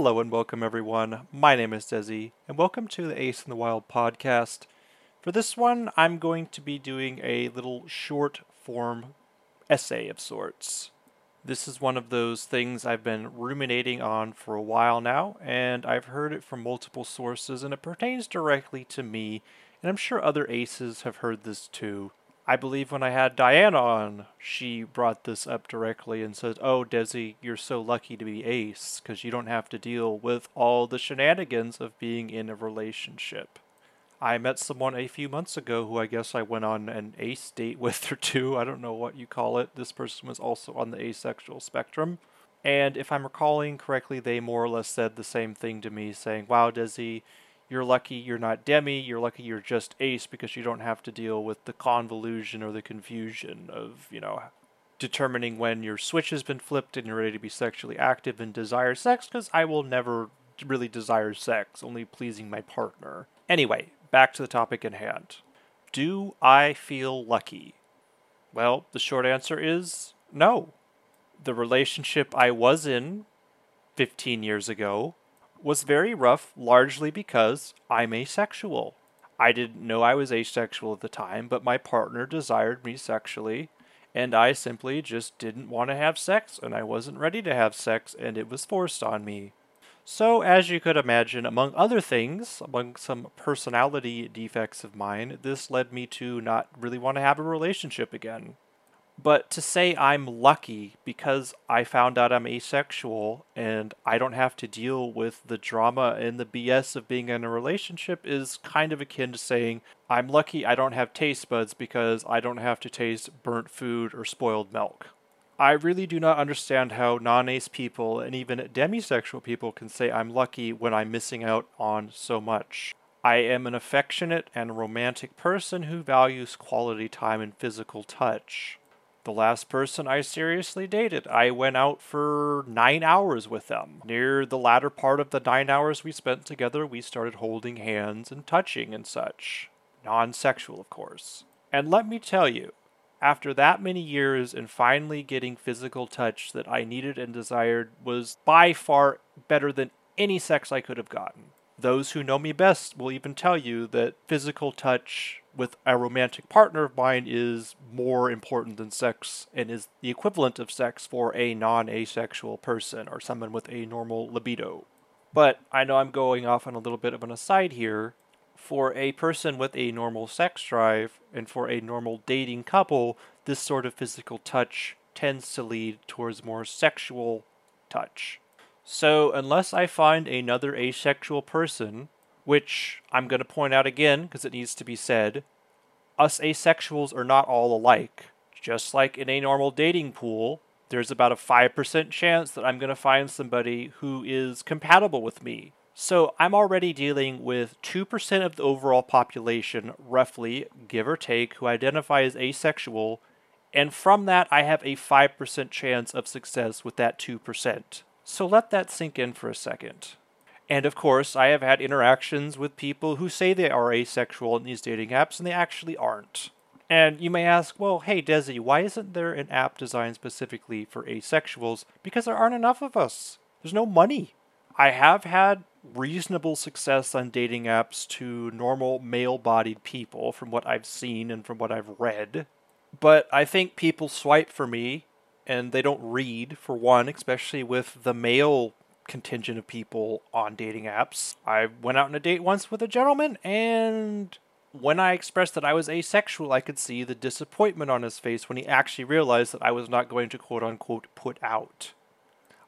Hello and welcome, everyone. My name is Desi, and welcome to the Ace in the Wild podcast. For this one, I'm going to be doing a little short form essay of sorts. This is one of those things I've been ruminating on for a while now, and I've heard it from multiple sources, and it pertains directly to me, and I'm sure other aces have heard this too. I believe when I had Diana on, she brought this up directly and said, Oh, Desi, you're so lucky to be ace because you don't have to deal with all the shenanigans of being in a relationship. I met someone a few months ago who I guess I went on an ace date with or two. I don't know what you call it. This person was also on the asexual spectrum. And if I'm recalling correctly, they more or less said the same thing to me, saying, Wow, Desi, you're lucky you're not demi, you're lucky you're just ace because you don't have to deal with the convolution or the confusion of, you know, determining when your switch has been flipped and you're ready to be sexually active and desire sex because I will never really desire sex, only pleasing my partner. Anyway, back to the topic in hand. Do I feel lucky? Well, the short answer is no. The relationship I was in 15 years ago was very rough, largely because I'm asexual. I didn't know I was asexual at the time, but my partner desired me sexually, and I simply just didn't want to have sex, and I wasn't ready to have sex, and it was forced on me. So, as you could imagine, among other things, among some personality defects of mine, this led me to not really want to have a relationship again. But to say I'm lucky because I found out I'm asexual and I don't have to deal with the drama and the BS of being in a relationship is kind of akin to saying I'm lucky I don't have taste buds because I don't have to taste burnt food or spoiled milk. I really do not understand how non ace people and even demisexual people can say I'm lucky when I'm missing out on so much. I am an affectionate and romantic person who values quality time and physical touch the last person I seriously dated. I went out for nine hours with them. Near the latter part of the nine hours we spent together, we started holding hands and touching and such. Non sexual, of course. And let me tell you, after that many years and finally getting physical touch that I needed and desired was by far better than any sex I could have gotten. Those who know me best will even tell you that physical touch with a romantic partner of mine is more important than sex and is the equivalent of sex for a non asexual person or someone with a normal libido. But I know I'm going off on a little bit of an aside here. For a person with a normal sex drive and for a normal dating couple, this sort of physical touch tends to lead towards more sexual touch. So, unless I find another asexual person, which I'm going to point out again because it needs to be said, us asexuals are not all alike. Just like in a normal dating pool, there's about a 5% chance that I'm going to find somebody who is compatible with me. So I'm already dealing with 2% of the overall population, roughly, give or take, who identify as asexual, and from that I have a 5% chance of success with that 2%. So let that sink in for a second. And of course, I have had interactions with people who say they are asexual in these dating apps and they actually aren't. And you may ask, well, hey, Desi, why isn't there an app designed specifically for asexuals? Because there aren't enough of us. There's no money. I have had reasonable success on dating apps to normal male bodied people from what I've seen and from what I've read. But I think people swipe for me and they don't read for one, especially with the male contingent of people on dating apps. I went out on a date once with a gentleman, and when I expressed that I was asexual, I could see the disappointment on his face when he actually realized that I was not going to quote unquote put out.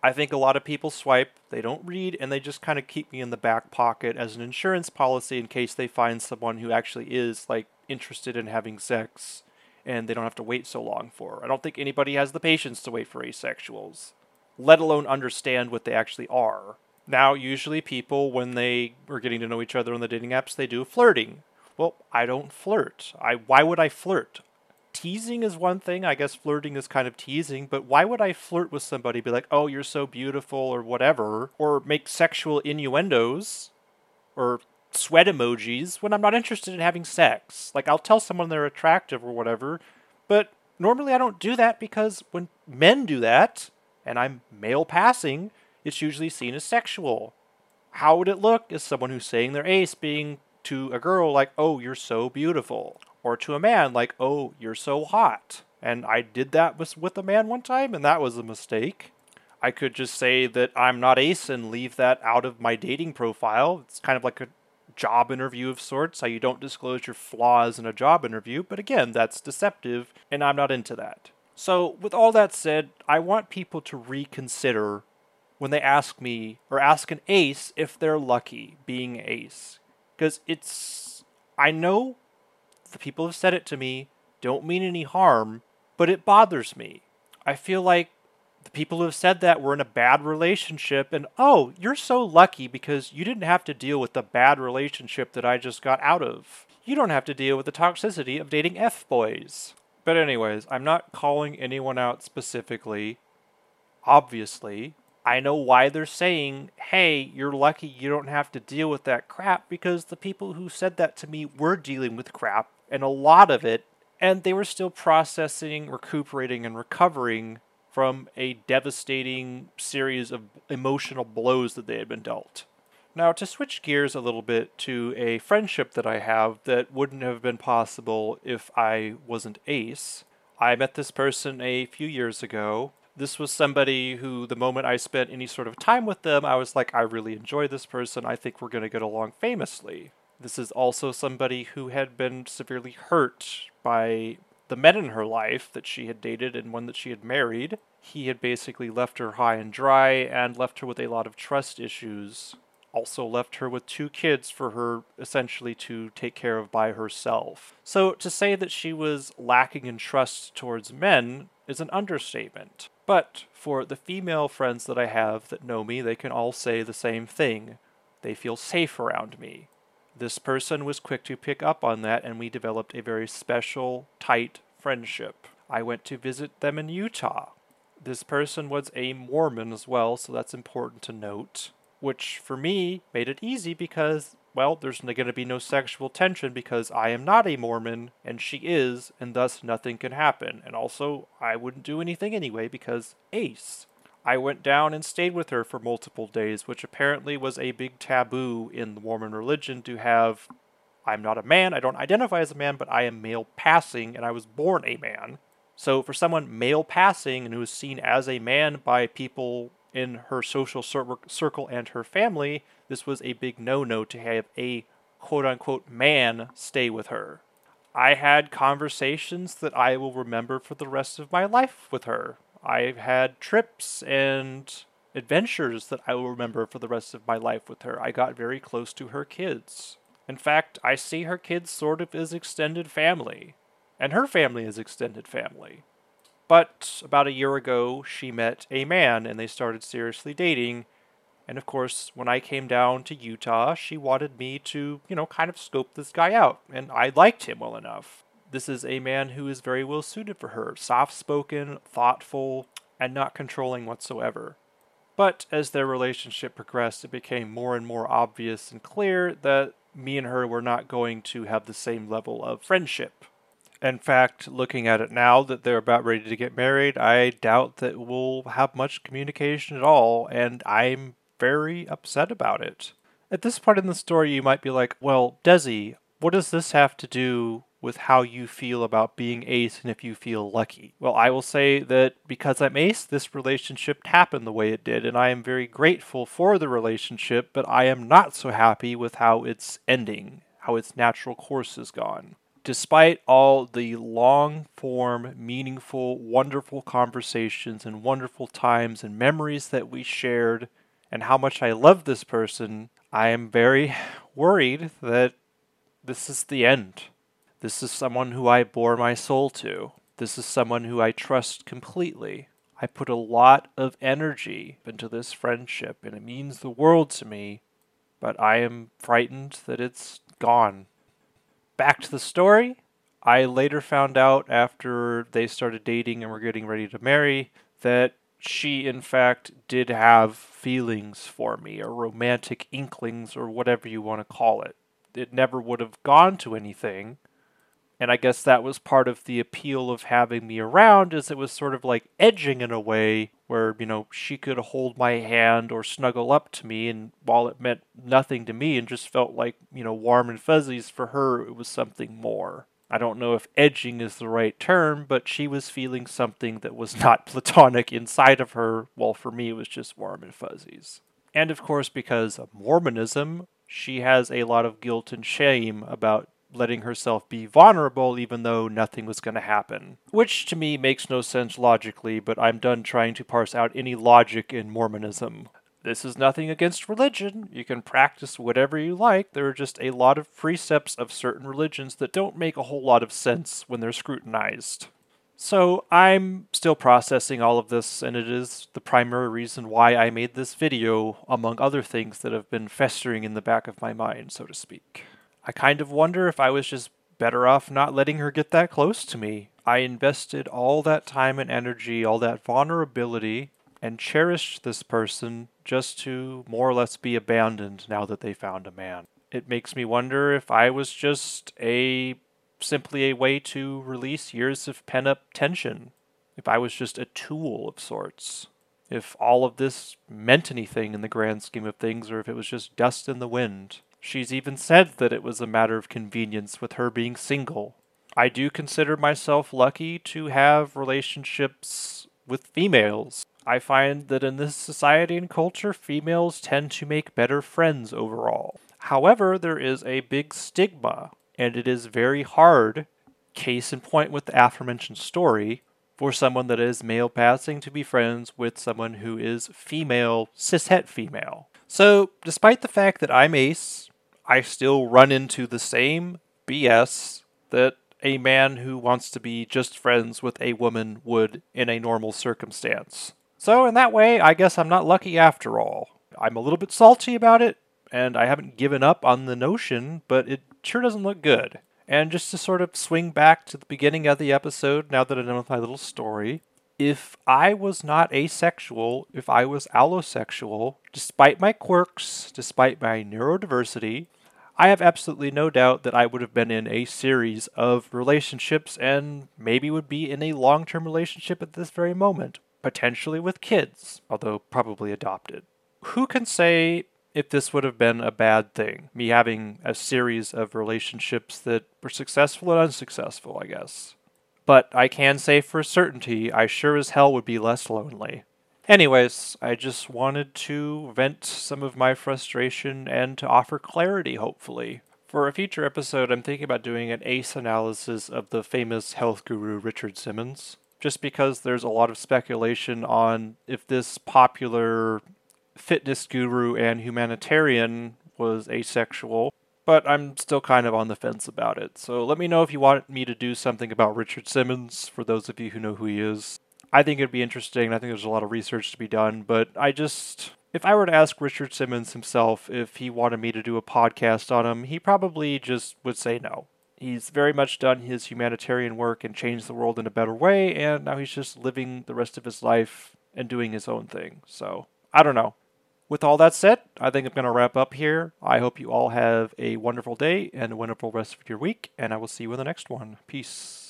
I think a lot of people swipe, they don't read, and they just kind of keep me in the back pocket as an insurance policy in case they find someone who actually is like interested in having sex and they don't have to wait so long for. I don't think anybody has the patience to wait for asexuals, let alone understand what they actually are. Now, usually people, when they are getting to know each other on the dating apps, they do flirting. Well, I don't flirt. I why would I flirt? Teasing is one thing. I guess flirting is kind of teasing, but why would I flirt with somebody be like, "Oh, you're so beautiful" or whatever, or make sexual innuendos or sweat emojis when I'm not interested in having sex. Like I'll tell someone they're attractive or whatever, but normally I don't do that because when men do that and I'm male passing, it's usually seen as sexual. How would it look as someone who's saying their ace being to a girl like, oh, you're so beautiful? Or to a man like, oh, you're so hot? And I did that with, with a man one time, and that was a mistake. I could just say that I'm not ace and leave that out of my dating profile. It's kind of like a job interview of sorts, how you don't disclose your flaws in a job interview, but again, that's deceptive, and I'm not into that. So, with all that said, I want people to reconsider when they ask me or ask an ace if they're lucky being ace. Because it's, I know the people who have said it to me, don't mean any harm, but it bothers me. I feel like the people who have said that were in a bad relationship, and oh, you're so lucky because you didn't have to deal with the bad relationship that I just got out of. You don't have to deal with the toxicity of dating F boys. But, anyways, I'm not calling anyone out specifically. Obviously, I know why they're saying, hey, you're lucky you don't have to deal with that crap because the people who said that to me were dealing with crap and a lot of it, and they were still processing, recuperating, and recovering from a devastating series of emotional blows that they had been dealt. Now, to switch gears a little bit to a friendship that I have that wouldn't have been possible if I wasn't Ace, I met this person a few years ago. This was somebody who, the moment I spent any sort of time with them, I was like, I really enjoy this person. I think we're going to get along famously. This is also somebody who had been severely hurt by the men in her life that she had dated and one that she had married. He had basically left her high and dry and left her with a lot of trust issues. Also, left her with two kids for her essentially to take care of by herself. So, to say that she was lacking in trust towards men is an understatement. But for the female friends that I have that know me, they can all say the same thing. They feel safe around me. This person was quick to pick up on that, and we developed a very special, tight friendship. I went to visit them in Utah. This person was a Mormon as well, so that's important to note. Which for me made it easy because, well, there's going to be no sexual tension because I am not a Mormon and she is, and thus nothing can happen. And also, I wouldn't do anything anyway because Ace. I went down and stayed with her for multiple days, which apparently was a big taboo in the Mormon religion to have. I'm not a man, I don't identify as a man, but I am male passing, and I was born a man. So, for someone male passing and who is seen as a man by people in her social circle and her family, this was a big no no to have a quote unquote man stay with her. I had conversations that I will remember for the rest of my life with her. I've had trips and adventures that I will remember for the rest of my life with her. I got very close to her kids. In fact, I see her kids sort of as extended family, and her family is extended family. But about a year ago, she met a man and they started seriously dating. And of course, when I came down to Utah, she wanted me to, you know, kind of scope this guy out. And I liked him well enough this is a man who is very well suited for her soft spoken, thoughtful, and not controlling whatsoever. But as their relationship progressed, it became more and more obvious and clear that me and her were not going to have the same level of friendship. In fact, looking at it now that they're about ready to get married, I doubt that we'll have much communication at all, and I'm very upset about it. At this point in the story, you might be like, well, Desi, what does this have to do with how you feel about being ace and if you feel lucky. Well, I will say that because I'm ace, this relationship happened the way it did, and I am very grateful for the relationship, but I am not so happy with how it's ending, how its natural course has gone. Despite all the long form, meaningful, wonderful conversations and wonderful times and memories that we shared, and how much I love this person, I am very worried that this is the end. This is someone who I bore my soul to. This is someone who I trust completely. I put a lot of energy into this friendship, and it means the world to me, but I am frightened that it's gone. Back to the story. I later found out after they started dating and were getting ready to marry that she, in fact, did have feelings for me, or romantic inklings, or whatever you want to call it. It never would have gone to anything, And I guess that was part of the appeal of having me around is it was sort of like edging in a way where, you know, she could hold my hand or snuggle up to me and while it meant nothing to me and just felt like, you know, warm and fuzzies for her, it was something more. I don't know if edging is the right term, but she was feeling something that was not platonic inside of her, while for me it was just warm and fuzzies. And of course, because of Mormonism, she has a lot of guilt and shame about letting herself be vulnerable even though nothing was going to happen. Which to me makes no sense logically, but I'm done trying to parse out any logic in Mormonism. This is nothing against religion. You can practice whatever you like. There are just a lot of precepts of certain religions that don't make a whole lot of sense when they're scrutinized. So I'm still processing all of this, and it is the primary reason why I made this video, among other things that have been festering in the back of my mind, so to speak. I kind of wonder if I was just better off not letting her get that close to me. I invested all that time and energy, all that vulnerability, and cherished this person just to more or less be abandoned now that they found a man. It makes me wonder if I was just a simply a way to release years of pent up tension. If I was just a tool of sorts. If all of this meant anything in the grand scheme of things, or if it was just dust in the wind. She's even said that it was a matter of convenience with her being single. I do consider myself lucky to have relationships with females. I find that in this society and culture, females tend to make better friends overall. However, there is a big stigma, and it is very hard, case in point with the aforementioned story, for someone that is male passing to be friends with someone who is female, cishet female. So, despite the fact that I'm ace, I still run into the same BS that a man who wants to be just friends with a woman would in a normal circumstance. So, in that way, I guess I'm not lucky after all. I'm a little bit salty about it, and I haven't given up on the notion, but it sure doesn't look good. And just to sort of swing back to the beginning of the episode, now that I know my little story, if I was not asexual, if I was allosexual, despite my quirks, despite my neurodiversity, I have absolutely no doubt that I would have been in a series of relationships and maybe would be in a long term relationship at this very moment, potentially with kids, although probably adopted. Who can say if this would have been a bad thing, me having a series of relationships that were successful and unsuccessful, I guess? But I can say for certainty, I sure as hell would be less lonely. Anyways, I just wanted to vent some of my frustration and to offer clarity, hopefully. For a future episode, I'm thinking about doing an ACE analysis of the famous health guru Richard Simmons, just because there's a lot of speculation on if this popular fitness guru and humanitarian was asexual, but I'm still kind of on the fence about it. So let me know if you want me to do something about Richard Simmons, for those of you who know who he is. I think it'd be interesting. I think there's a lot of research to be done, but I just if I were to ask Richard Simmons himself if he wanted me to do a podcast on him, he probably just would say no. He's very much done his humanitarian work and changed the world in a better way, and now he's just living the rest of his life and doing his own thing. So, I don't know. With all that said, I think I'm going to wrap up here. I hope you all have a wonderful day and a wonderful rest of your week, and I will see you in the next one. Peace.